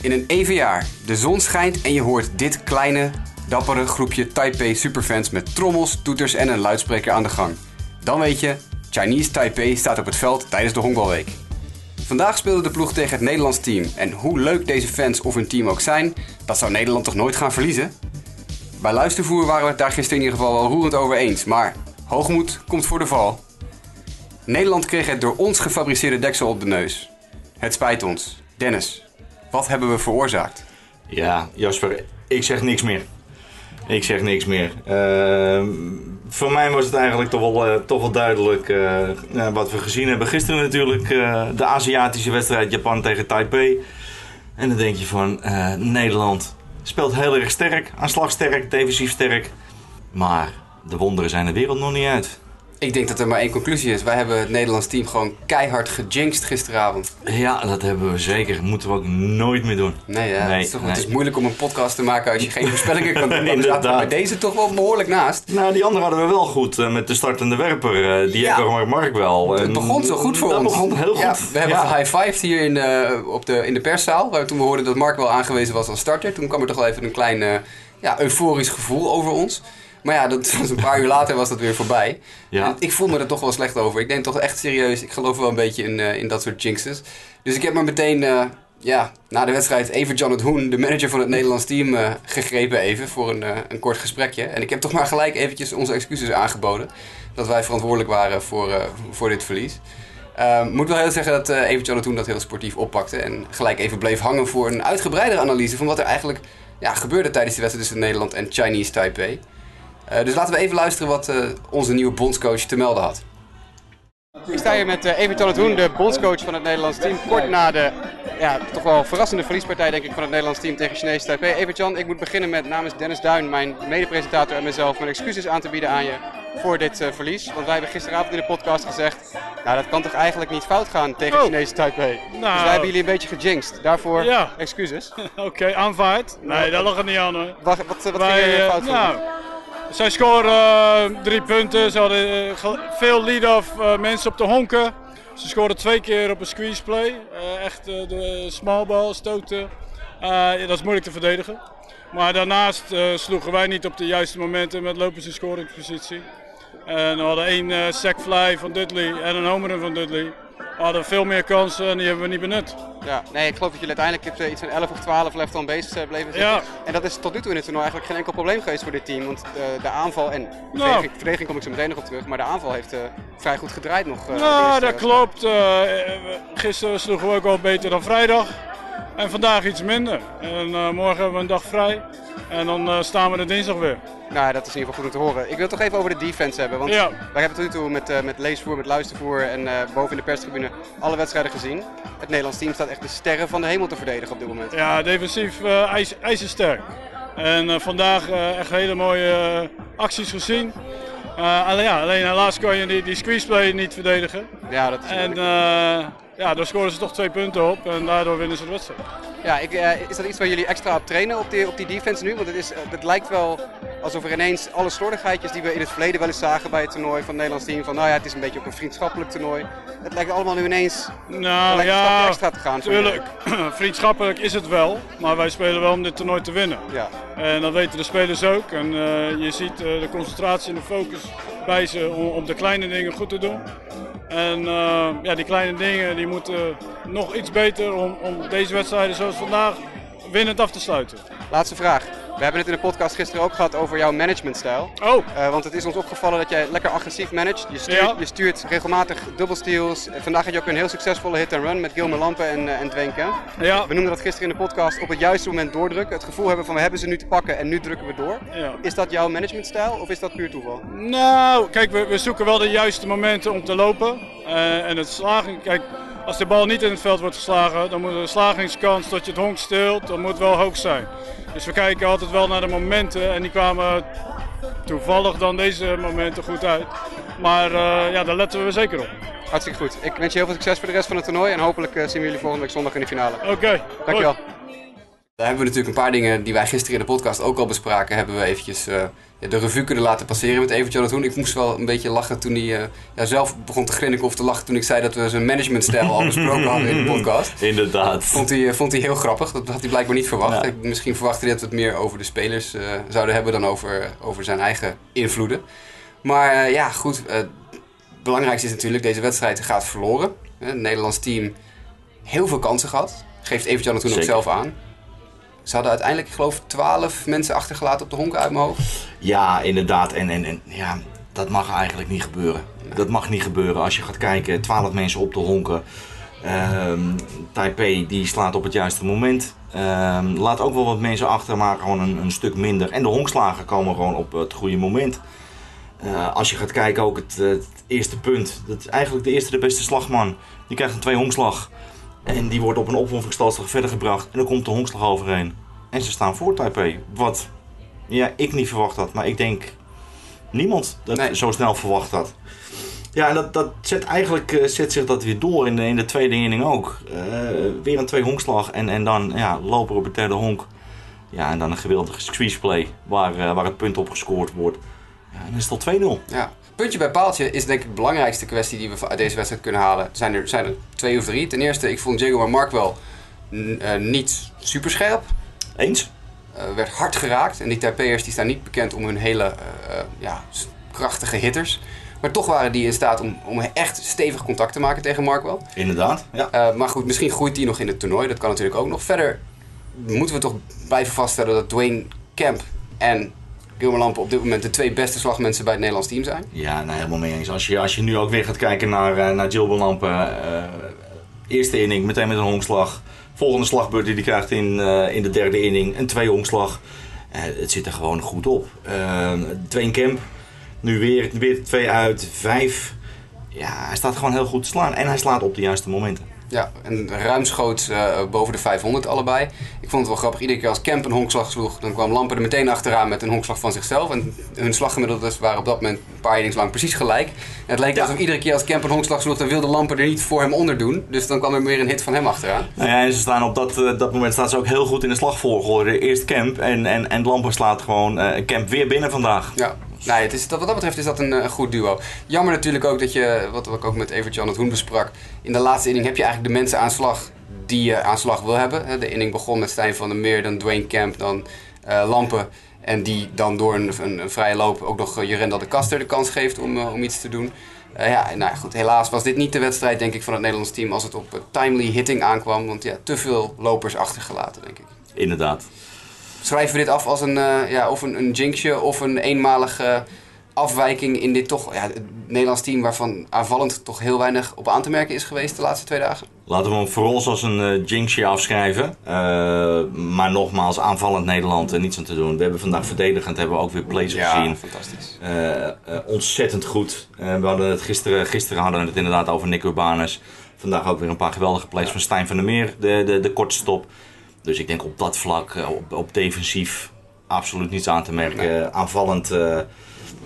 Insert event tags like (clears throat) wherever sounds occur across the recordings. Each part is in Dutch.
In een even jaar. De zon schijnt en je hoort dit kleine, dappere groepje Taipei superfans met trommels, toeters en een luidspreker aan de gang. Dan weet je, Chinese Taipei staat op het veld tijdens de Honkbalweek. Vandaag speelde de ploeg tegen het Nederlands team. En hoe leuk deze fans of hun team ook zijn, dat zou Nederland toch nooit gaan verliezen? Bij luistervoer waren we het daar gisteren in ieder geval wel roerend over eens. Maar hoogmoed komt voor de val. Nederland kreeg het door ons gefabriceerde deksel op de neus. Het spijt ons. Dennis, wat hebben we veroorzaakt? Ja, Jasper, ik zeg niks meer. Ik zeg niks meer. Uh, voor mij was het eigenlijk toch wel, uh, toch wel duidelijk uh, wat we gezien hebben. Gisteren natuurlijk de Aziatische wedstrijd Japan tegen Taipei. En dan denk je van Nederland speelt heel erg sterk, aanslagsterk, defensief sterk. Maar de wonderen zijn de wereld nog niet uit. Ik denk dat er maar één conclusie is. Wij hebben het Nederlands team gewoon keihard gejinxed gisteravond. Ja, dat hebben we zeker. moeten we ook nooit meer doen. Nee, ja, nee, het, is toch, nee. het is moeilijk om een podcast te maken als je geen (laughs) voorspellingen kan doen. nee, zaten bij deze toch wel behoorlijk naast. Nou, die andere hadden we wel goed. Uh, met de startende werper. Uh, die ja. Mark Mark wel. Het begon zo goed voor dat ons. begon heel goed. Ja, we hebben ja. high-fived hier in de, op de, in de perszaal. Waar toen we hoorden dat Mark wel aangewezen was als starter. Toen kwam er toch wel even een klein uh, ja, euforisch gevoel over ons. Maar ja, dat was een paar uur later was dat weer voorbij. Ja. En ik voel me er toch wel slecht over. Ik denk toch echt serieus, ik geloof wel een beetje in, uh, in dat soort jinxes. Dus ik heb maar meteen, uh, ja, na de wedstrijd even John het Hoen, de manager van het Nederlands team, uh, gegrepen even voor een, een kort gesprekje. En ik heb toch maar gelijk eventjes onze excuses aangeboden. Dat wij verantwoordelijk waren voor, voor dit verlies. Uh, moet wel heel zeggen dat uh, Even Jonathan dat heel sportief oppakte. En gelijk even bleef hangen voor een uitgebreidere analyse van wat er eigenlijk ja, gebeurde tijdens de wedstrijd tussen Nederland en Chinese Taipei. Uh, dus laten we even luisteren wat uh, onze nieuwe bondscoach te melden had. Ik sta hier met uh, Evert Tonatoen, de bondscoach van het Nederlands team. Kort na de ja, toch wel verrassende verliespartij denk ik, van het Nederlands team tegen Chinese Taipei. Evert-Jan, ik moet beginnen met namens Dennis Duin, mijn medepresentator en mezelf, mijn excuses aan te bieden aan je voor dit uh, verlies. Want wij hebben gisteravond in de podcast gezegd, nou dat kan toch eigenlijk niet fout gaan tegen oh. Chinese Taipei. Nou, dus wij hebben jullie een beetje gejinxed. Daarvoor ja. excuses. (laughs) Oké, okay, aanvaard. Nee, daar lag het niet aan hoor. Wat, wat, wat wij, ging er fout uh, nou, zij scoren uh, drie punten. Ze hadden uh, veel lead-off uh, mensen op de honken. Ze scoorden twee keer op een squeeze play. echt de small ball stoten. dat is moeilijk te verdedigen. Maar daarnaast sloegen wij niet op de juiste momenten met lopers in scoringspositie. En we hadden één sack fly van Dudley en een homer van Dudley. We hadden veel meer kansen en die hebben we niet benut. Ja, nee, ik geloof dat jullie uiteindelijk iets van 11 of 12 left on base bleven zitten. Ja. En dat is tot nu toe in het toernooi eigenlijk geen enkel probleem geweest voor dit team. Want de, de aanval en de nou. verdediging, verdediging kom ik zo meteen nog op terug. Maar de aanval heeft uh, vrij goed gedraaid nog. Uh, nou, dat klopt. Uh, gisteren sloegen we ook wel beter dan vrijdag. En vandaag iets minder. En morgen hebben we een dag vrij. En dan staan we er dinsdag weer. Nou, dat is in ieder geval goed om te horen. Ik wil het toch even over de defense hebben. Want ja. wij hebben tot nu toe met, uh, met leesvoer, met luistervoer en boven in de perstribune alle wedstrijden gezien. Het Nederlands team staat echt de sterren van de hemel te verdedigen op dit moment. Ja, defensief ijs, ijzersterk. En vandaag echt hele mooie acties gezien. alleen, ja, alleen helaas kan je die, die squeeze play niet verdedigen. Ja, dat is En ja, daar scoren ze toch twee punten op en daardoor winnen ze de wedstrijd. Ja, ik, uh, is dat iets waar jullie extra op trainen op die, op die defense nu? Want het, is, het lijkt wel alsof er ineens alle slordigheidjes die we in het verleden wel eens zagen bij het toernooi van het Nederlands team. Van nou ja, het is een beetje ook een vriendschappelijk toernooi. Het lijkt allemaal nu ineens nou, ja, extra te gaan. Tuurlijk, (clears throat) vriendschappelijk is het wel. Maar wij spelen wel om dit toernooi te winnen. Ja. En dat weten de spelers ook. En uh, je ziet uh, de concentratie en de focus bij ze om, om de kleine dingen goed te doen. En uh, ja, die kleine dingen die moeten nog iets beter om, om deze wedstrijden zoals vandaag winnend af te sluiten. Laatste vraag. We hebben het in de podcast gisteren ook gehad over jouw managementstijl. Oh. Uh, want het is ons opgevallen dat jij lekker agressief managt. Je stuurt, ja. je stuurt regelmatig dubbelsteals. Vandaag had je ook een heel succesvolle hit and run met Gilmer Lampen en, uh, en Dwenken. Ja. We noemden dat gisteren in de podcast op het juiste moment doordrukken. Het gevoel hebben van we hebben ze nu te pakken en nu drukken we door. Ja. Is dat jouw managementstijl of is dat puur toeval? Nou, kijk, we, we zoeken wel de juiste momenten om te lopen. Uh, en het slagen, kijk, als de bal niet in het veld wordt geslagen, dan moet de slagingskans dat je het honk steelt, dat moet wel hoog zijn. Dus we kijken altijd wel naar de momenten en die kwamen toevallig dan deze momenten goed uit. Maar uh, ja, daar letten we zeker op. Hartstikke goed. Ik wens je heel veel succes voor de rest van het toernooi en hopelijk uh, zien we jullie volgende week zondag in de finale. Oké. Okay. Dankjewel. Daar hebben we natuurlijk een paar dingen die wij gisteren in de podcast ook al bespraken, hebben we eventjes uh, ja, de revue kunnen laten passeren met Evert Jonathan. Ik moest wel een beetje lachen toen hij uh, ja, zelf begon te grinniken of te lachen toen ik zei dat we zijn managementstijl al besproken hadden in de (laughs) podcast. Inderdaad. Vond hij, vond hij heel grappig. Dat had hij blijkbaar niet verwacht. Ja. Misschien verwachtte hij dat we het meer over de spelers uh, zouden hebben dan over, over zijn eigen invloeden. Maar ja, goed. het belangrijkste is natuurlijk, deze wedstrijd gaat verloren. Het Nederlands team heel veel kansen gehad. Geeft Evert Jonathan ook zelf aan. Ze hadden uiteindelijk, ik geloof, 12 mensen achtergelaten op de honken uit mijn hoofd. Ja, inderdaad. En, en, en ja, dat mag eigenlijk niet gebeuren. Dat mag niet gebeuren. Als je gaat kijken, 12 mensen op de honken. Um, Taipei die slaat op het juiste moment. Um, laat ook wel wat mensen achter, maar gewoon een, een, stuk minder. En de honkslagen komen gewoon op het goede moment. Uh, als je gaat kijken, ook het, het, eerste punt. Dat is eigenlijk de eerste, de beste slagman. Die krijgt een twee honkslag. En die wordt op een opwommingstalslag verder gebracht. En dan komt de honkslag overheen. En ze staan voor Taipei. Wat ja, ik niet verwacht had. Maar ik denk niemand dat nee. zo snel verwacht had. Ja, en dat, dat zet eigenlijk uh, zet zich dat weer door in de, in de tweede inning ook. Uh, weer een twee honkslag en, en dan ja, loper op het derde honk. Ja, en dan een geweldige squeeze play waar, uh, waar het punt op gescoord wordt. Ja, en dan is het al 2-0. Ja, puntje bij paaltje is denk ik de belangrijkste kwestie die we uit deze wedstrijd kunnen halen. Zijn er, zijn er twee of drie. Ten eerste, ik vond Jaguar Mark wel uh, niet super scherp. Eens. Uh, werd hard geraakt. En die Taipei'ers die staan niet bekend om hun hele uh, ja, krachtige hitters. Maar toch waren die in staat om, om echt stevig contact te maken tegen Markwell. Inderdaad, ja. Maar goed, misschien groeit die nog in het toernooi. Dat kan natuurlijk ook nog. Verder moeten we toch blijven vaststellen dat Dwayne Camp en Gilmer op dit moment de twee beste slagmensen bij het Nederlands team zijn. Ja, nou helemaal mee eens. Als je, als je nu ook weer gaat kijken naar, uh, naar. Uh, eerste inning, meteen met een honkslag. Volgende slagbeurt die hij krijgt in, uh, in de derde inning. Een twee honkslag. het zit er gewoon goed op. Dwayne Camp, nu weer, weer twee uit, vijf. Ja, hij staat gewoon heel goed te slaan. En hij slaat op de juiste momenten. Ja, en ruimschoots uh, boven de 500 allebei. Ik vond het wel grappig. Iedere keer als Kemp een honkslag sloeg, dan kwam Lampen er meteen achteraan met een honkslag van zichzelf. En hun slaggemiddeldes waren op dat moment een paar innings lang precies gelijk. En het leek ja. alsof iedere keer als Kemp een honkslag sloeg, dan wilde Lampen er niet voor hem onder doen. Dus dan kwam er weer een hit van hem achteraan. Nou ja, en ze staan op dat, uh, dat moment staan ze ook heel goed in de slagvolgorde. Eerst Kemp en, en, en Lampen slaat gewoon uh, Kemp weer binnen vandaag. Ja, Nee, wat dat betreft is dat een, een, goed duo. Jammer natuurlijk ook dat je, wat ik ook met Evert-Jan het Hoen besprak, in de laatste inning heb je eigenlijk de mensen aan slag die je aan slag wil hebben. De inning begon met Stijn van der Meer, dan Dwayne Camp, dan uh, Lampen. En die dan door een, vrije loop ook nog Jurenda de Kaster de kans geeft om, om iets te doen. Ja, nou goed, helaas was dit niet de wedstrijd denk ik van het Nederlands team als het op timely hitting aankwam. Want ja, te veel lopers achtergelaten denk ik. Inderdaad schrijven we dit af als een, uh, ja, of een, een jinxje of een eenmalige afwijking in dit toch ja, het Nederlands team waarvan aanvallend toch heel weinig op aan te merken is geweest de laatste twee dagen? Laten we hem voor ons als een uh, jinxje afschrijven. Uh, maar nogmaals, aanvallend Nederland en niets aan te doen. We hebben vandaag verdedigend hebben we ook weer plays ja, gezien. fantastisch. Uh, ontzettend goed. we hadden het gisteren, gisteren hadden we het inderdaad over Nick Urbanus. Vandaag ook weer een paar geweldige plays ja. van Stijn van der Meer, de, de, de korte stop. Dus ik denk op dat vlak, op, op defensief, absoluut niets aan te merken. Nee. Aanvallend, uh,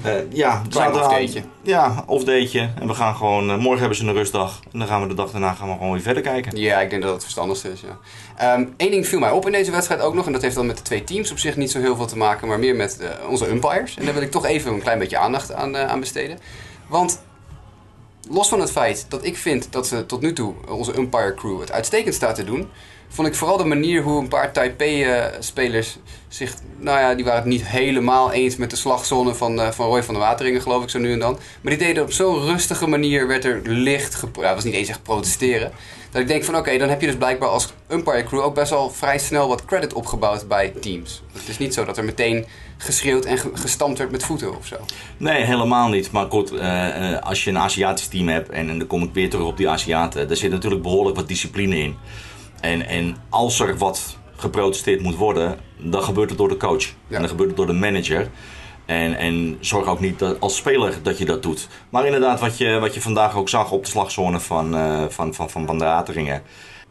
uh, ja. Klein of deetje. Ja, of deetje. En we gaan gewoon, uh, morgen hebben ze een rustdag. En dan gaan we de dag daarna gaan we gewoon weer verder kijken. Ja, ik denk dat het verstandigste is, ja. Um, Eén ding viel mij op in deze wedstrijd ook nog. En dat heeft dan met de twee teams op zich niet zo heel veel te maken. Maar meer met onze umpires. En daar wil ik toch even een klein beetje aandacht aan, aan besteden. Want los van het feit dat ik vind dat ze tot nu toe, onze umpire crew, het uitstekend staat te doen vond ik vooral de manier hoe een paar Taipei-spelers zich... Nou ja, die waren het niet helemaal eens met de slagzone van, uh, van Roy van der Wateringen, geloof ik, zo nu en dan. Maar die deden op zo'n rustige manier, werd er licht... Ja, het was niet eens echt protesteren. Dat ik denk van, oké, okay, dan heb je dus blijkbaar als umpire crew ook best wel vrij snel wat credit opgebouwd bij teams. Het is niet zo dat er meteen geschreeuwd en gestampt werd met voeten of zo. Nee, helemaal niet. Maar goed, uh, uh, als je een Aziatisch team hebt, en, en dan kom ik weer terug op die Aziaten, daar zit natuurlijk behoorlijk wat discipline in. En, en als er wat geprotesteerd moet worden, dan gebeurt het door de coach. Ja. En dan gebeurt het door de manager. En, en zorg ook niet dat, als speler dat je dat doet. Maar inderdaad, wat je, wat je vandaag ook zag op de slagzone van, uh, van, van, van, van de Ateringen.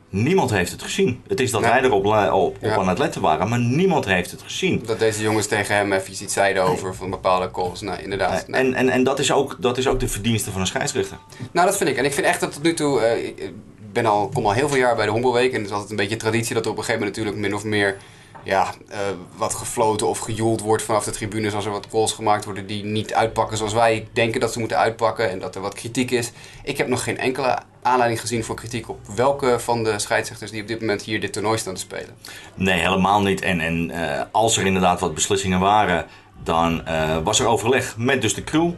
Niemand heeft het gezien. Het is dat wij erop op, op ja. aan het letten waren, maar niemand heeft het gezien. Dat deze jongens tegen hem even iets zeiden over van bepaalde calls. Nou, inderdaad. Nee. En, en, en dat, is ook, dat is ook de verdienste van een scheidsrechter. Nou, dat vind ik. En ik vind echt dat tot nu toe. Uh, ben al, kom al heel veel jaar bij de Honkbalweek. En het is altijd een beetje traditie dat er op een gegeven moment natuurlijk min of meer ja, eh, wat gefloten of gejoeld wordt vanaf de tribunes als er wat calls gemaakt worden die niet uitpakken zoals wij denken dat ze moeten uitpakken en dat er wat kritiek is. Ik heb nog geen enkele aanleiding gezien voor kritiek op welke van de scheidsrechters die op dit moment hier dit toernooi staan te spelen. Nee, helemaal niet. En, en eh, als er inderdaad wat beslissingen waren, dan eh, was er overleg met dus de crew.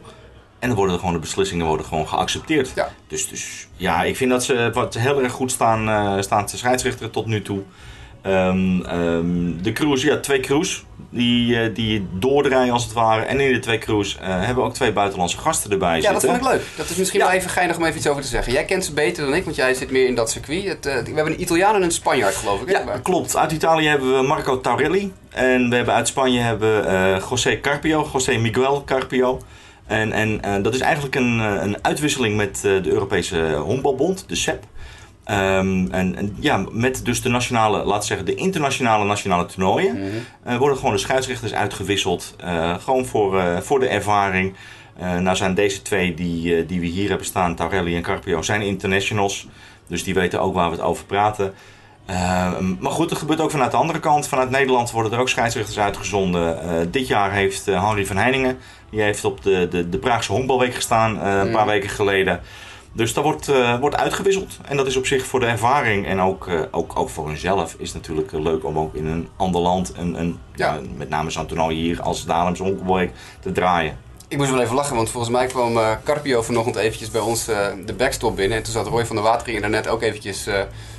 En dan worden er gewoon de beslissingen worden gewoon geaccepteerd. Ja. Dus, dus ja, ik vind dat ze wat heel erg goed staan, staan te scheidsrechteren tot nu toe. Ehm, ehm, de crews, ja, twee crews die, eh, die doordraaien als het ware. En in de twee crews eh, hebben we ook twee buitenlandse gasten erbij Ja, dat zitten. vond ik leuk. Dat is misschien Ja. wel even geinig om even iets over te zeggen. Jij kent ze beter dan ik, want jij zit meer in dat circuit. Het, eh, we hebben een Italiaan en een Spanjaard, geloof ik. hè? Ja, klopt. Uit Italië hebben we Marco Taurelli. En we hebben uit Spanje hebben we, eh, José Carpio, José Miguel Carpio. En, en eh, dat is eigenlijk een, een uitwisseling met eh, de Europese Honkbalbond, de SEP. Ehm, en, en ja, met dus de nationale, laten we zeggen, de internationale nationale toernooien. eh, worden gewoon de scheidsrechters uitgewisseld. eh, gewoon voor, eh, voor de ervaring. Nou zijn deze twee die, die we hier hebben staan, Taurelli en Carpio, zijn internationals. Dus die weten ook waar we het over praten. Eh, maar goed, er gebeurt ook vanuit de andere kant. Vanuit Nederland worden er ook scheidsrechters uitgezonden. Dit jaar heeft Henry van Heiningen, die heeft op de, de, de Praagse Honkbalweek gestaan een paar weken geleden. Dus dat wordt, eh, wordt uitgewisseld. En dat is op zich voor de ervaring en ook, eh, ook, ook voor hunzelf is het natuurlijk eh, leuk om ook in een ander land, een, een, Ja. ja, met name zo'n toernooi hier als de Haarlemse Honkbalweek, te draaien. Ik moest wel even lachen, want volgens mij kwam Carpio vanochtend eventjes bij ons de backstop binnen. En toen zat Roy van der Watering daarnet ook eventjes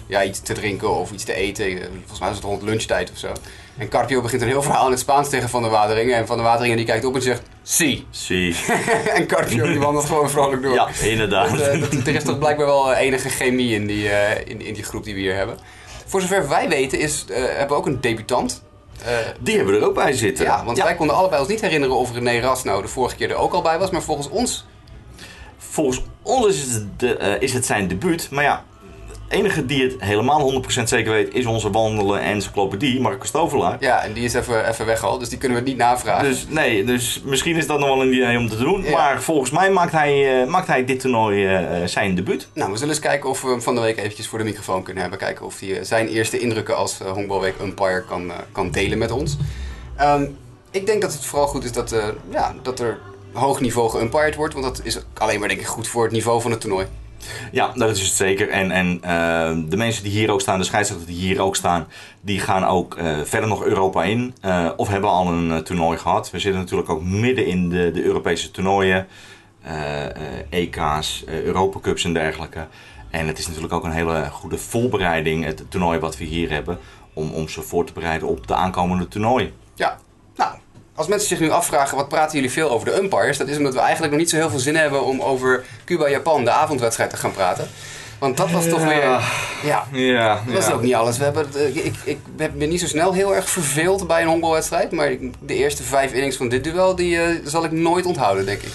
ja, iets te drinken of iets te eten. Volgens mij was het rond lunchtijd of zo. En Carpio begint een heel verhaal in het Spaans tegen Van der Wateringen. En Van der Wateringen die kijkt op en zegt, si. Zie. (laughs) en Carpio die wandelt gewoon vrolijk door. Ja, inderdaad. Dat, eh, dat- er is toch blijkbaar wel eh, enige chemie in die, eh, in, in die groep die we hier hebben. Voor zover wij weten is, eh, hebben we ook een debutant. Eh, Die hebben we er ook bij zitten. ja, want wij konden allebei ons niet herinneren of René Ras nou de vorige keer er ook al bij was. Maar volgens ons Volgens ons is het, de, is het zijn debuut. Maar ja, enige die het helemaal 100% zeker weet is onze wandelen encyclopedie, Marco Stovelaar. Ja, en die is even, even weggehaald, dus die kunnen we niet navragen. Dus nee, dus misschien is dat nog wel een idee om te doen. Ja. Maar volgens mij maakt hij, eh, maakt hij dit toernooi eh, zijn debuut. Nou, we zullen eens kijken of we hem van de week eventjes voor de microfoon kunnen hebben. Kijken of hij eh, zijn eerste indrukken als uh, Honkbalweek umpire kan, kan delen met ons. Ehm, ik denk dat het vooral goed is dat, ja, dat er hoog niveau geumpired wordt. Want dat is alleen maar denk ik goed voor het niveau van het toernooi. Ja, dat is het zeker. En, en eh, de mensen die hier ook staan, de scheidsrechters die hier ook staan, die gaan ook eh, verder nog Europa in. eh, of hebben al een toernooi gehad. We zitten natuurlijk ook midden in de, de Europese toernooien. EK's, eh, Europa Cups en dergelijke. En het is natuurlijk ook een hele goede voorbereiding, het toernooi wat we hier hebben, om, om ze voor te bereiden op de aankomende toernooi. Ja, als mensen zich nu afvragen, wat praten jullie veel over de umpires? Dat is omdat we eigenlijk nog niet zo heel veel zin hebben om over Cuba-Japan, de avondwedstrijd, te gaan praten. Want dat was toch weer... Ja, Ja, dat is ook niet alles. We hebben, het, eh, ik, ik ben niet zo snel heel erg verveeld bij een honkbalwedstrijd. Maar de eerste vijf innings van dit duel, die eh, zal ik nooit onthouden, denk ik.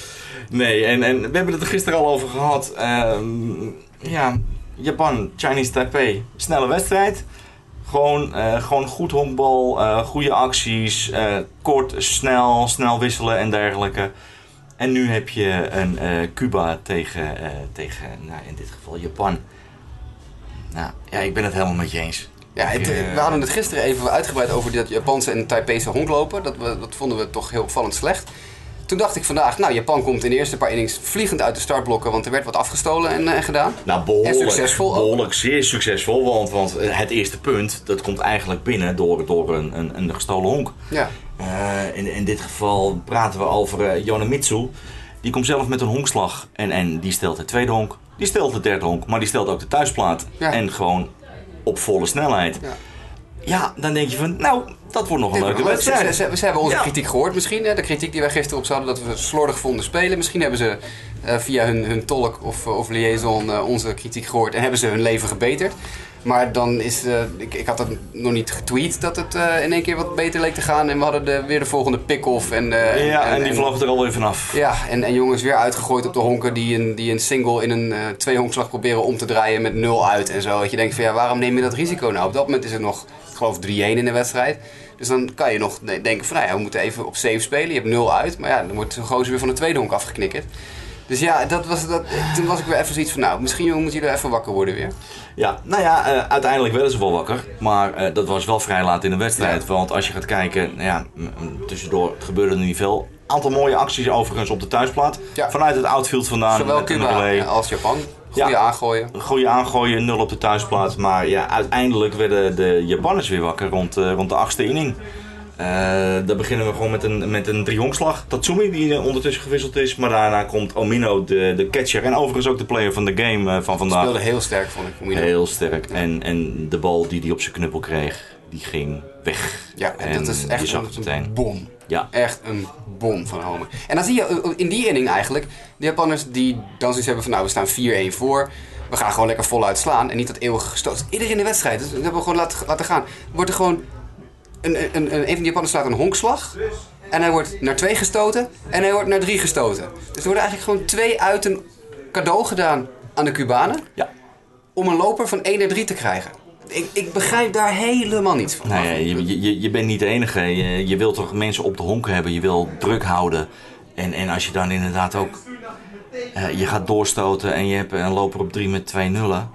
Nee, en, en we hebben het er gisteren al over gehad. Ehm, ja, Japan, Chinese Taipei, snelle wedstrijd. Gewoon, eh, gewoon goed honkbal, eh, goede acties, eh, kort, snel, snel wisselen en dergelijke. En nu heb je een Cuba tegen, tegen nou, in dit geval Japan. Nou, ja, ik ben het helemaal met je eens. Ja, het, we hadden het gisteren even uitgebreid over dat Japanse en Taipese honklopen. Dat, we, dat vonden we toch heel opvallend slecht. Toen dacht ik vandaag, nou, Japan komt in de eerste paar innings vliegend uit de startblokken, want er werd wat afgestolen en, eh, en gedaan. Nou, behoorlijk. En succesvol ook. Behoorlijk, zeer succesvol. Want, want het eerste punt, dat komt eigenlijk binnen door, door een, een, een gestolen honk. Ja, Eh, in, in dit geval praten we over eh Yonemitsu. Die komt zelf met een honkslag. En, en die stelt de tweede honk. Die stelt de derde honk. Maar die stelt ook de thuisplaat. Ja. En gewoon op volle snelheid. Ja. Ja, dan denk je van, nou, dat wordt nog een leuke Ze, wedstrijd. ze, ze hebben onze Ja. kritiek gehoord misschien. Hè? De kritiek die wij gisteren op hadden dat we slordig vonden spelen. Misschien hebben ze eh, via hun, hun tolk of, of liaison eh, onze kritiek gehoord en hebben ze hun leven gebeterd. Maar dan is, eh, ik, ik had het nog niet getweet dat het eh, in één keer wat beter leek te gaan. En we hadden de, weer de volgende pick-off. En, eh, Ja, en die vloog er alweer vanaf. Ja, en, en jongens weer uitgegooid op de honken die een, die een single in een eh twee honkslag proberen om te draaien met nul uit en zo. Dat je denkt van ja, waarom neem je dat risico nou? Op dat moment is het nog, geloof 3-1 in de wedstrijd. Dus dan kan je nog de- denken van nou ja, we moeten even op safe spelen. Je hebt nul uit, maar ja, dan wordt zo'n gozer weer van de tweede honk afgeknikkerd. Dus ja, dat was, dat, toen was ik weer even zoiets van, nou, misschien moeten jullie even wakker worden weer. Ja, nou ja, eh, uiteindelijk werden ze wel wakker. Maar eh, dat was wel vrij laat in de wedstrijd. Want als je gaat kijken, nou ja, tussendoor gebeurde er niet veel. Aantal mooie acties overigens op de thuisplaat. Ja. Vanuit het outfield vandaan. Zowel Cuba als Japan. Goede Ja. aangooien. Goeie aangooien, nul op de thuisplaat. Maar ja, uiteindelijk werden de Japanners weer wakker rond, eh, rond de achtste inning. Eh dan beginnen we gewoon met een, met een driehongslag. Tatsumi, die eh, ondertussen gewisseld is. Maar daarna komt Omino, de, de catcher. En overigens ook de player van de game van vandaag. Speelde heel sterk, vond ik. Omino. Heel sterk. En, en de bal die hij op zijn knuppel kreeg, die ging weg. Ja, en dat is echt een, een bom. Ja. Echt een bom van Homer. En dan zie je eh, in die inning eigenlijk, de Japanners die dan zoiets hebben van nou we staan 4-1 voor. We gaan gewoon lekker voluit slaan en niet dat eeuwige gestoot. Iedereen in de wedstrijd, dus dat hebben we gewoon laten, laten gaan. Wordt er gewoon, een, een, een, een van die Japanners slaat een honkslag. En hij wordt naar twee gestoten en hij wordt naar drie gestoten. Dus er worden eigenlijk gewoon twee uit een cadeau gedaan aan de Cubanen. Ja. Om een loper van 1 naar 3 te krijgen. Ik, ik begrijp daar helemaal niets van. Nou ja, je, je, je bent niet de enige. Je, je wilt toch mensen op de honken hebben. Je wil druk houden. En, en als je dan inderdaad ook... eh, je gaat doorstoten en je hebt een loper op 3 met 2 nullen.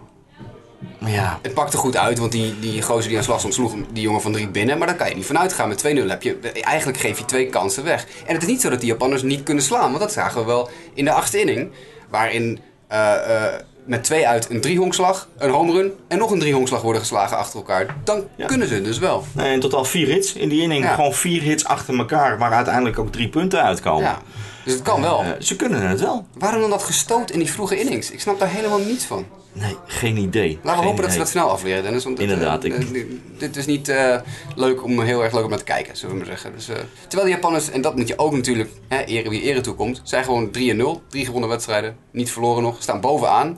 Ja, Het pakte goed uit, want die, die gozer die aan slag sloeg die jongen van drie binnen. Maar daar kan je niet vanuit gaan. Met 2-0 heb je, eigenlijk geef je twee kansen weg. En het is niet zo dat die Japanners niet kunnen slaan. Want dat zagen we wel in de achtste inning. Waarin eh, eh, met twee uit een driehonkslag, een home run en nog een driehonkslag worden geslagen achter elkaar. Dan Ja. kunnen ze dus wel. nee, in totaal vier hits in die inning. Ja. Gewoon vier hits achter elkaar. Waar uiteindelijk ook drie punten uitkomen. Ja. Dus het kan wel. Eh, ze kunnen het wel. Waarom dan dat gestoot in die vroege innings? Ik snap daar helemaal niets van. Nee, geen idee. Laten we Geen hopen dat ze dat snel afleren, Dennis. Want dit, Inderdaad, eh, ik- eh, dit is niet eh, leuk om heel erg leuk om naar te kijken, zullen we maar zeggen. Dus, eh, terwijl de Japanners, en dat moet je ook natuurlijk hè, ere wie ere toekomt, zijn gewoon 3 en 0. Drie gewonnen wedstrijden, niet verloren nog, staan bovenaan.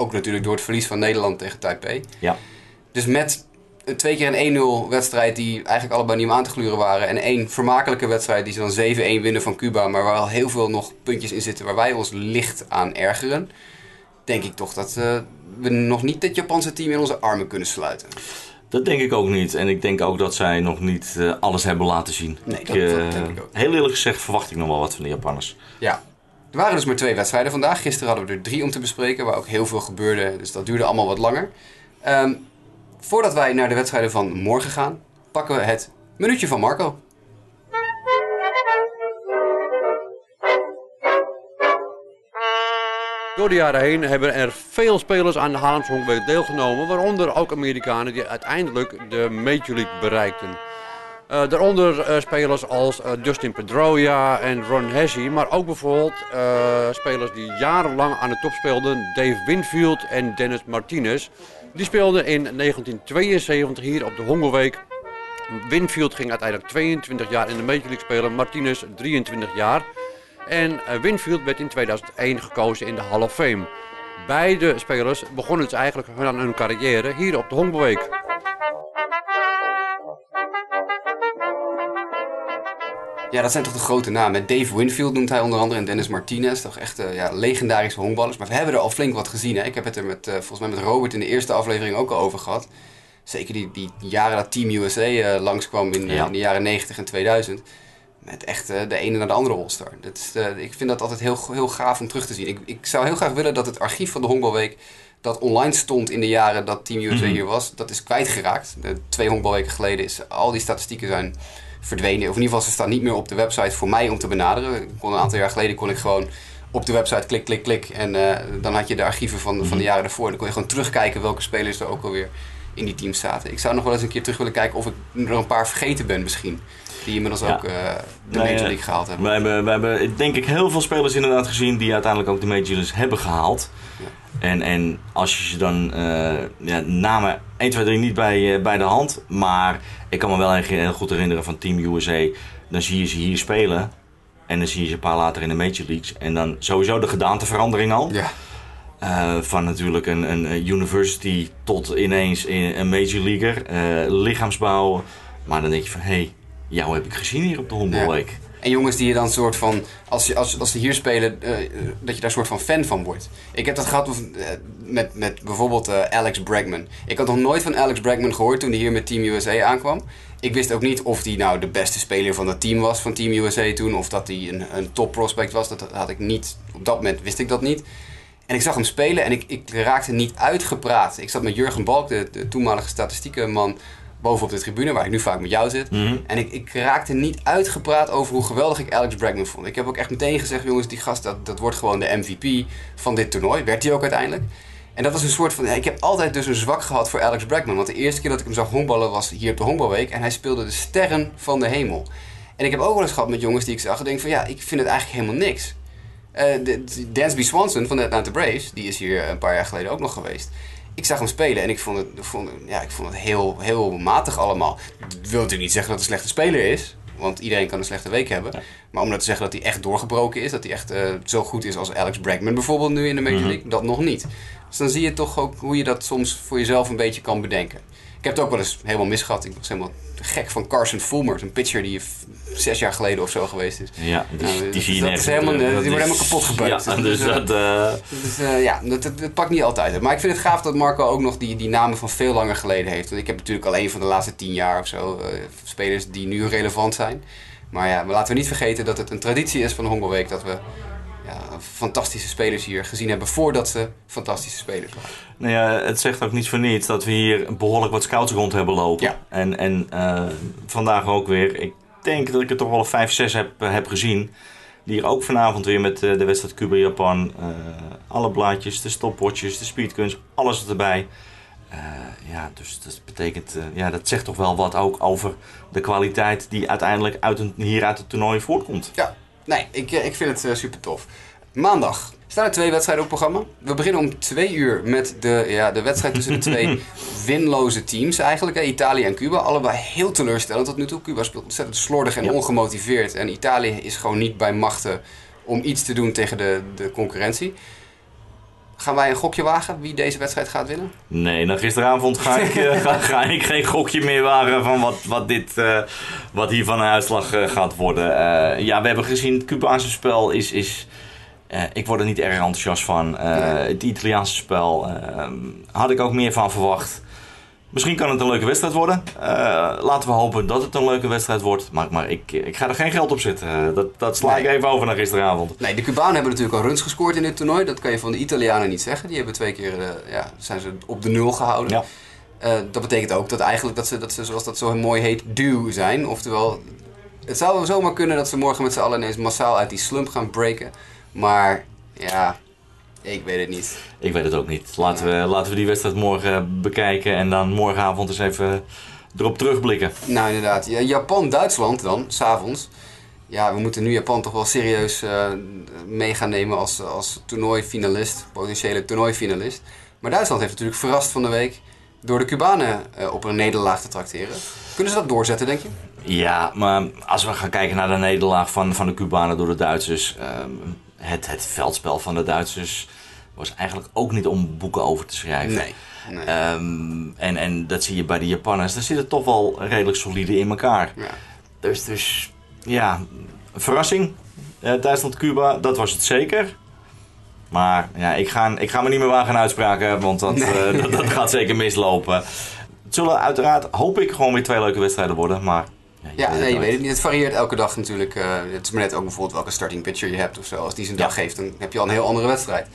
Ook natuurlijk door het verlies van Nederland tegen Taipei. Ja. Dus met een twee keer een 1-0 wedstrijd die eigenlijk allebei niet om aan te gluren waren. En één vermakelijke wedstrijd die ze dan 7-1 winnen van Cuba. Maar waar al heel veel nog puntjes in zitten waar wij ons licht aan ergeren. Denk ik toch dat eh, we nog niet dit Japanse team in onze armen kunnen sluiten. Dat denk ik ook niet. En ik denk ook dat zij nog niet eh, alles hebben laten zien. Nee, Ik, dat- dat eh, denk ik ook. Heel eerlijk gezegd verwacht ik nog wel wat van de Japanners. Ja. Er waren dus maar twee wedstrijden vandaag. Gisteren hadden we er drie om te bespreken, waar ook heel veel gebeurde. Dus dat duurde allemaal wat langer. Ehm, voordat wij naar de wedstrijden van morgen gaan, pakken we het minuutje van Marco. Door de jaren heen hebben er veel spelers aan de Haarlems Honkweek deelgenomen, waaronder ook Amerikanen die uiteindelijk de Major League bereikten. Eh, daaronder eh, spelers als eh, Dustin Pedroia en Ron Hesse, maar ook bijvoorbeeld spelers die jarenlang aan de top speelden, Dave Winfield en Dennis Martinez. Die speelden in 1972 hier op de Hongerweek. Winfield ging uiteindelijk 22 jaar in de Major League spelen, Martinez 23 jaar. En Winfield werd in 2001 gekozen in de Hall of Fame. Beide spelers begonnen dus eigenlijk hun, carrière hier op de Honkbalweek. Ja, dat zijn toch de grote namen. Dave Winfield noemt hij onder andere en Dennis Martinez. Toch echt eh, ja, legendarische honkballers. Maar we hebben er al flink wat gezien. Hè? Ik heb het er met, eh, volgens mij met Robert in de eerste aflevering ook al over gehad. Zeker die, die jaren dat Team USA eh, langskwam in, Ja. in de jaren 90 en 2000. Met echt de ene naar de andere All-Star. Dat is, ik vind dat altijd heel, heel gaaf om terug te zien. Ik, ik zou heel graag willen dat het archief van de Honkbalweek... dat online stond in de jaren dat Team USA Mhm. hier was... dat is kwijtgeraakt. De, twee Honkbalweken geleden is al die statistieken zijn verdwenen. Of in ieder geval, ze staan niet meer op de website voor mij om te benaderen. Ik kon een aantal jaar geleden kon ik gewoon op de website klik, klik, klik. En eh, dan had je de archieven van, van de jaren daarvoor. En dan kon je gewoon terugkijken welke spelers er ook alweer in die teams zaten. Ik zou nog wel eens een keer terug willen kijken of ik er een paar vergeten ben misschien. Die inmiddels Ja. ook eh, de Nee, Major eh, League gehaald hebben. We hebben, we hebben denk ik heel veel spelers inderdaad gezien die uiteindelijk ook de Major Leagues hebben gehaald. En, en als je ze dan, eh, ja, namen 1, 2, 3 niet bij, eh, bij de hand. Maar ik kan me wel heel, goed herinneren van Team USA. Dan zie je ze hier spelen. En dan zie je ze een paar later in de Major Leagues. En dan sowieso de gedaanteverandering al. Ja, Eh, van natuurlijk een, een university tot ineens een een major leaguer. lichaamsbouw. Maar dan denk je van, hé, hey, jou heb ik gezien hier op de Hondenweek. En jongens die je dan soort van, als, je, als, als ze hier spelen, eh, eh, dat je daar soort van fan van wordt. Ik heb dat gehad met, eh, met, met bijvoorbeeld Alex Bregman. Ik had nog nooit van Alex Bregman gehoord toen hij hier met Team USA aankwam. Ik wist ook niet of hij nou de beste speler van dat team was, van Team USA toen. Of dat hij een, een top prospect was. Dat had ik niet, op dat moment wist ik dat niet. En ik zag hem spelen en ik, ik raakte niet uitgepraat. Ik zat met Jurgen Balk, de, de toenmalige statistiekenman, bovenop de tribune, waar ik nu vaak met jou zit. Mhm. En ik, ik raakte niet uitgepraat over hoe geweldig ik Alex Bregman vond. Ik heb ook echt meteen gezegd, jongens, die gast, dat, dat wordt gewoon de MVP van dit toernooi. Werd hij ook uiteindelijk. En dat was een soort van... ja, ik heb altijd dus een zwak gehad voor Alex Bregman. Want de eerste keer dat ik hem zag honkballen was hier op de honkbalweek. En hij speelde de sterren van de hemel. En ik heb ook wel eens gehad met jongens die ik zag. En denk van, ja, ik vind het eigenlijk helemaal niks. De- Dansby Swanson van de Atlanta Braves, die is hier een paar jaar geleden ook nog geweest. Ik zag hem spelen en ik vond het, vond, ja, ik vond het heel, heel matig allemaal. Dat wil natuurlijk niet zeggen dat het een slechte speler is. Want iedereen kan een slechte week hebben. Maar om dat te zeggen dat hij echt doorgebroken is. Dat hij echt eh, zo goed is als Alex Bregman bijvoorbeeld nu in de Major League. Dat nog niet. Dus dan zie je toch ook hoe je dat soms voor jezelf een beetje kan bedenken. Ik heb het ook wel eens helemaal misgehad. Ik was helemaal gek van Carson Fulmer. Een pitcher die zes jaar geleden of zo geweest is. Ja, die, Nou, die dat- zie je helemaal- die is- helemaal kapot gebeukt. Ja, Dus, dus eh, dat... eh, Dus ja, dat, dat, dat pakt niet altijd uit. Maar ik vind het gaaf dat Marco ook nog die, die namen van veel langer geleden heeft. Want ik heb natuurlijk alleen van de laatste tien jaar of zo spelers die nu relevant zijn. Maar ja, maar laten we niet vergeten dat het een traditie is van de Hongerweek dat we ja, fantastische spelers hier gezien hebben voordat ze fantastische spelers waren. Nou ja, het zegt ook niet voor niets dat we hier behoorlijk wat scouts rond hebben lopen. Ja. En, en eh, vandaag ook weer. Ik denk dat ik er toch wel een 5, 6 heb, eh, heb gezien. Die hier ook vanavond weer met eh, de wedstrijd Cuba-Japan. alle blaadjes, de stopwatches, de speedguns, alles erbij. Eh, ja, dus dat betekent, eh, ja, dat zegt toch wel wat ook over de kwaliteit die uiteindelijk uit een, hier uit het toernooi voortkomt. Ja, nee, ik, eh, ik vind het super tof. Maandag staan er twee wedstrijden op programma. We beginnen om twee uur met de, ja, de wedstrijd tussen de twee (laughs) winloze teams eigenlijk. Hè, Italië en Cuba. Allebei heel teleurstellend tot nu toe. Cuba speelt ontzettend slordig en Ja. ongemotiveerd. En Italië is gewoon niet bij machten om iets te doen tegen de, de concurrentie. Gaan wij een gokje wagen wie deze wedstrijd gaat winnen? Nee, na gisteravond ga ik, eh, (laughs) ga, ga ik geen gokje meer wagen van wat, wat, dit, eh, wat hier van een uitslag eh, gaat worden. Ja, we hebben gezien, het Cubaanse spel is... is ik word er niet erg enthousiast van. Het Italiaanse spel eh, had ik ook meer van verwacht. Misschien kan het een leuke wedstrijd worden. Eh, laten we hopen dat het een leuke wedstrijd wordt. Maar, maar ik, ik ga er geen geld op zetten. Eh, dat, dat sla ik even over naar gisteravond. Nee, de Cubanen hebben natuurlijk al runs gescoord in dit toernooi. Dat kan je van de Italianen niet zeggen. Die hebben twee keer eh, ja, zijn ze op de nul gehouden. Ja. Dat betekent ook dat eigenlijk dat ze, dat ze, zoals dat zo mooi heet, duw zijn. Oftewel, het zou zomaar kunnen dat ze morgen met z'n allen ineens massaal uit die slump gaan breken. Maar ja, ik weet het niet. Ik weet het ook niet. Laten we, laten we die wedstrijd morgen bekijken. En dan morgenavond eens even erop terugblikken. Nou inderdaad, Ja, Japan-Duitsland dan, s'avonds. Ja, we moeten nu Japan toch wel serieus eh, mee gaan nemen als, als toernooifinalist, potentiële toernooifinalist. Maar Duitsland heeft natuurlijk verrast van de week door de Cubanen eh, op een nederlaag te trakteren. Kunnen ze dat doorzetten, denk je? Ja, maar als we gaan kijken naar de nederlaag van, van de Cubanen door de Duitsers. ehm, het, het veldspel van de Duitsers was eigenlijk ook niet om boeken over te schrijven. Nee. nee. Ehm, en, en dat zie je bij de Japanners. Daar zit het toch wel redelijk solide in elkaar. ja. Dus, dus ja, een verrassing. Eh, Duitsland-Cuba, dat was het zeker. Maar ja, ik ga, ik ga me niet meer wagen aan uitspraken, want dat, eh, dat, dat gaat zeker mislopen. Het zullen uiteraard, hoop ik, gewoon weer twee leuke wedstrijden worden. Maar ja, nee, je nooit. weet het niet. Het varieert elke dag natuurlijk. eh, het is maar net ook bijvoorbeeld welke starting pitcher je hebt of zo. Als die zijn dag geeft, dan heb je al een heel andere wedstrijd.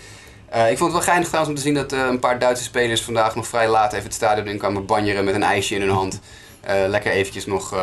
Eh, ik vond het wel geinig trouwens om te zien dat eh, een paar Duitse spelers vandaag nog vrij laat even het stadion in kwamen banjeren met een ijsje in hun hand. Lekker eventjes nog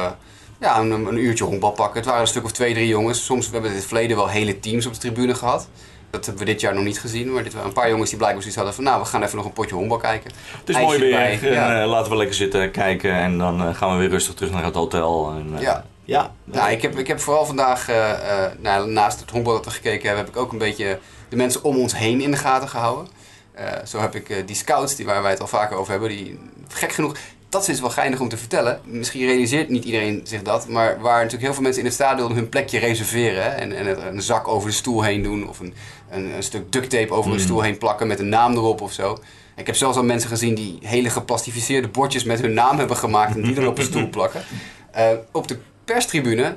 ja, een, een uurtje honkbal pakken. Het waren een stuk of twee, drie jongens. Soms we hebben we in het verleden wel hele teams op de tribune gehad. Dat hebben we dit jaar nog niet gezien. Maar dit waren een paar jongens die blijkbaar zoiets hadden van... nou, we gaan even nog een potje honkbal kijken. Het is mooi weer. En, eh, laten we lekker zitten kijken en dan eh, gaan we weer rustig terug naar het hotel. En, eh, Ja. ja. Nou, ik heb, ik heb vooral vandaag, eh, eh, nou, naast het honkbal dat we gekeken hebben, heb ik ook een beetje de mensen om ons heen in de gaten gehouden. Eh, zo heb ik eh, die scouts, die, waar wij het al vaker over hebben, die gek genoeg, dat is wel geinig om te vertellen. Misschien realiseert niet iedereen zich dat, maar waar natuurlijk heel veel mensen in het stadion hun plekje reserveren hè, en, en een zak over de stoel heen doen of een, een, een stuk duct tape over een stoel heen plakken met een naam erop of zo. Ik heb zelfs al mensen gezien die hele geplastificeerde bordjes met hun naam hebben gemaakt en die dan op een stoel (laughs) plakken. Eh, op de perstribune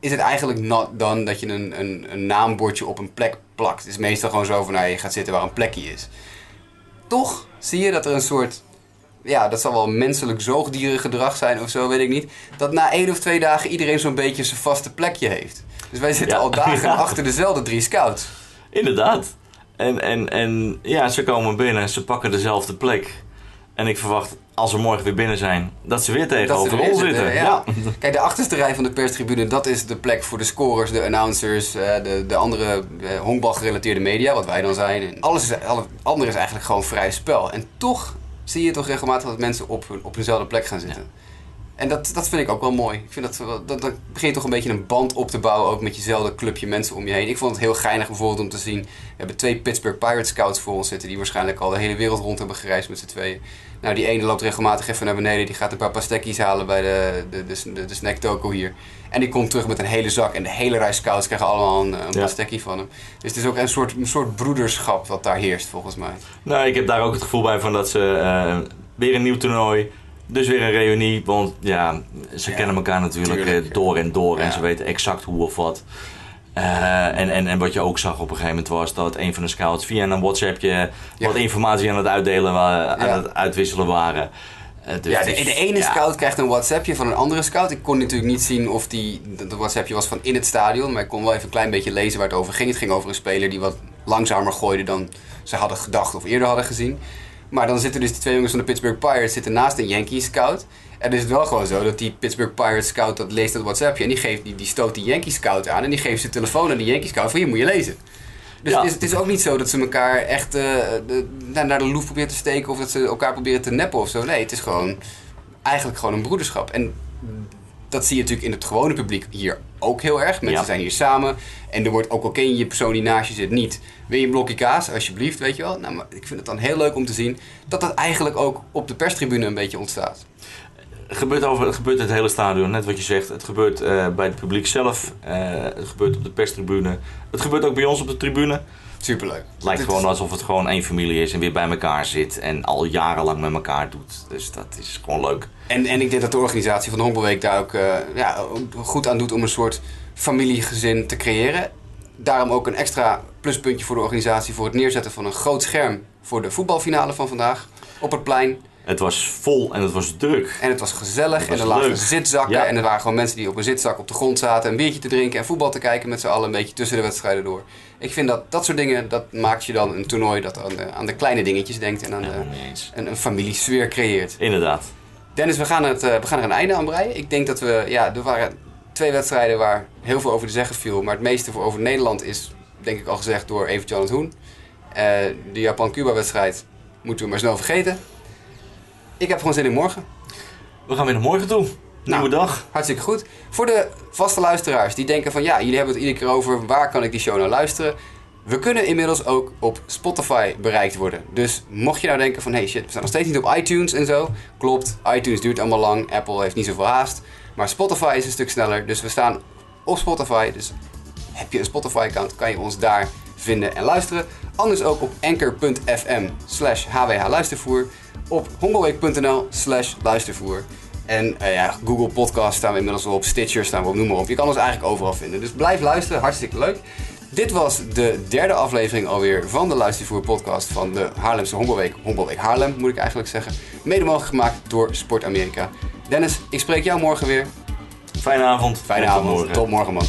is het eigenlijk not done dat je een, een, een naambordje op een plek plakt. Het is meestal gewoon zo van, nou, je gaat zitten waar een plekje is. Toch zie je dat er een soort ja, dat zal wel menselijk zoogdierengedrag zijn of zo, weet ik niet. Dat na één of twee dagen iedereen zo'n beetje zijn vaste plekje heeft. Dus wij zitten Ja. al dagen (laughs) Ja. achter dezelfde drie scouts. Inderdaad. En, en, en ja, ze komen binnen, ze pakken dezelfde plek. En ik verwacht, als we morgen weer binnen zijn, dat ze weer tegenover er ons zitten. ja. Kijk, de achterste rij van de perstribune, dat is de plek voor de scorers, de announcers, eh, de, de andere eh, honkbalgerelateerde media, wat wij dan zijn. En alles is, alle andere is eigenlijk gewoon vrij spel. En toch zie je toch regelmatig dat mensen op, hun, op hunzelfde plek gaan zitten. En dat, dat vind ik ook wel mooi. Ik vind dat, dat, dat begin je toch een beetje een band op te bouwen, ook met jezelfde clubje mensen om je heen. Ik vond het heel geinig bijvoorbeeld om te zien. We hebben twee Pittsburgh Pirates scouts voor ons zitten, die waarschijnlijk al de hele wereld rond hebben gereisd met z'n tweeën. Nou, die ene loopt regelmatig even naar beneden, die gaat een paar pastekkies halen bij de, de, de, de, de snack toko hier. En die komt terug met een hele zak en de hele rij scouts krijgen allemaal een, een Ja. van hem. Dus het is ook een soort, een soort broederschap wat daar heerst volgens mij. Nou, ik heb daar ook het gevoel bij van dat ze eh, weer een nieuw toernooi, dus weer een reunie. Want ja, ze Ja, kennen elkaar natuurlijk tuurlijk. eh, door en door en ze weten exact hoe of wat. Eh, en, en, en wat je ook zag op een gegeven moment was dat een van de scouts via een WhatsAppje Ja. wat informatie aan het uitdelen, aan het uitwisselen waren. Eh, dus Ja, de, ene scout krijgt een WhatsAppje van een andere scout. Ik kon natuurlijk niet zien of die, dat WhatsAppje was van in het stadion. Maar ik kon wel even een klein beetje lezen waar het over ging. Het ging over een speler die wat langzamer gooide dan ze hadden gedacht of eerder hadden gezien. Maar dan zitten dus die twee jongens van de Pittsburgh Pirates zitten naast een Yankees scout. En dan is het wel gewoon zo dat die Pittsburgh Pirates scout dat leest dat WhatsAppje. En die, geeft, die, die stoot die Yankees scout aan. En die geeft zijn telefoon aan die Yankees scout van hier moet je lezen. Dus Ja. het, is, het is ook niet zo dat ze elkaar echt eh, de, naar de loef proberen te steken of dat ze elkaar proberen te neppen of zo. Nee, het is gewoon eigenlijk gewoon een broederschap. En dat zie je natuurlijk in het gewone publiek hier ook heel erg. Mensen Ja. zijn hier samen en er wordt ook al ken je je persoon die naast je zit niet. Wil je een blokje kaas, alsjeblieft, weet je wel. Nou, maar ik vind het dan heel leuk om te zien dat dat eigenlijk ook op de perstribune een beetje ontstaat. Het gebeurt, over, het gebeurt het hele stadion, net wat je zegt. Het gebeurt eh, bij het publiek zelf. eh, het gebeurt op de perstribune. Het gebeurt ook bij ons op de tribune. Superleuk. Het lijkt Dit gewoon is- alsof het gewoon één familie is en weer bij elkaar zit. En al jarenlang met elkaar doet. Dus dat is gewoon leuk. En, en ik denk dat de organisatie van de Honkbalweek daar ook, eh, ja, ook goed aan doet om een soort familiegezin te creëren. Daarom ook een extra pluspuntje voor de organisatie voor het neerzetten van een groot scherm voor de voetbalfinale van vandaag op het plein. Het was vol en het was druk. En het was gezellig Het was en er lagen leuk. zitzakken Ja. en er waren gewoon mensen die op een zitzak op de grond zaten, een biertje te drinken en voetbal te kijken met z'n allen een beetje tussen de wedstrijden door. Ik vind dat dat soort dingen, dat maakt je dan een toernooi dat aan de, aan de kleine dingetjes denkt en aan de, een, een familiesfeer creëert. Inderdaad. Dennis, we gaan, het, eh, we gaan er een einde aan breien. Ik denk dat we, ja, er waren twee wedstrijden waar heel veel over te zeggen viel. Maar het meeste voor over Nederland is, denk ik al gezegd door Evert-Jan het Hoen. Eh, de Japan-Cuba wedstrijd moeten we maar snel vergeten. Ik heb gewoon zin in morgen. We gaan weer naar morgen toe. Nieuwe dag. Hartstikke goed. Voor de vaste luisteraars die denken van ja, jullie hebben het iedere keer over waar kan ik die show nou luisteren. We kunnen inmiddels ook op Spotify bereikt worden. Dus mocht je nou denken van hey shit, we staan nog steeds niet op iTunes en zo. Klopt, iTunes duurt allemaal lang. Apple heeft niet zoveel haast. Maar Spotify is een stuk sneller. Dus we staan op Spotify. Dus heb je een Spotify-account, kan je ons daar vinden en luisteren. Anders ook op anchor.fm slash hwh luistervoer. Op hongerweek.nl slash luistervoer. En eh, ja, Google Podcast staan we inmiddels al op, Stitcher staan we op, noem maar op. Je kan ons eigenlijk overal vinden. Dus blijf luisteren, hartstikke leuk. Dit was de derde aflevering alweer van de Luistervoer podcast van de Haarlemse Hongerweek. Hongerweek Haarlem moet ik eigenlijk zeggen. Mede mogelijk gemaakt door Sport Amerika. Dennis, ik spreek jou morgen weer. Fijne avond. Fijne Tot avond. morgen. Tot morgen man.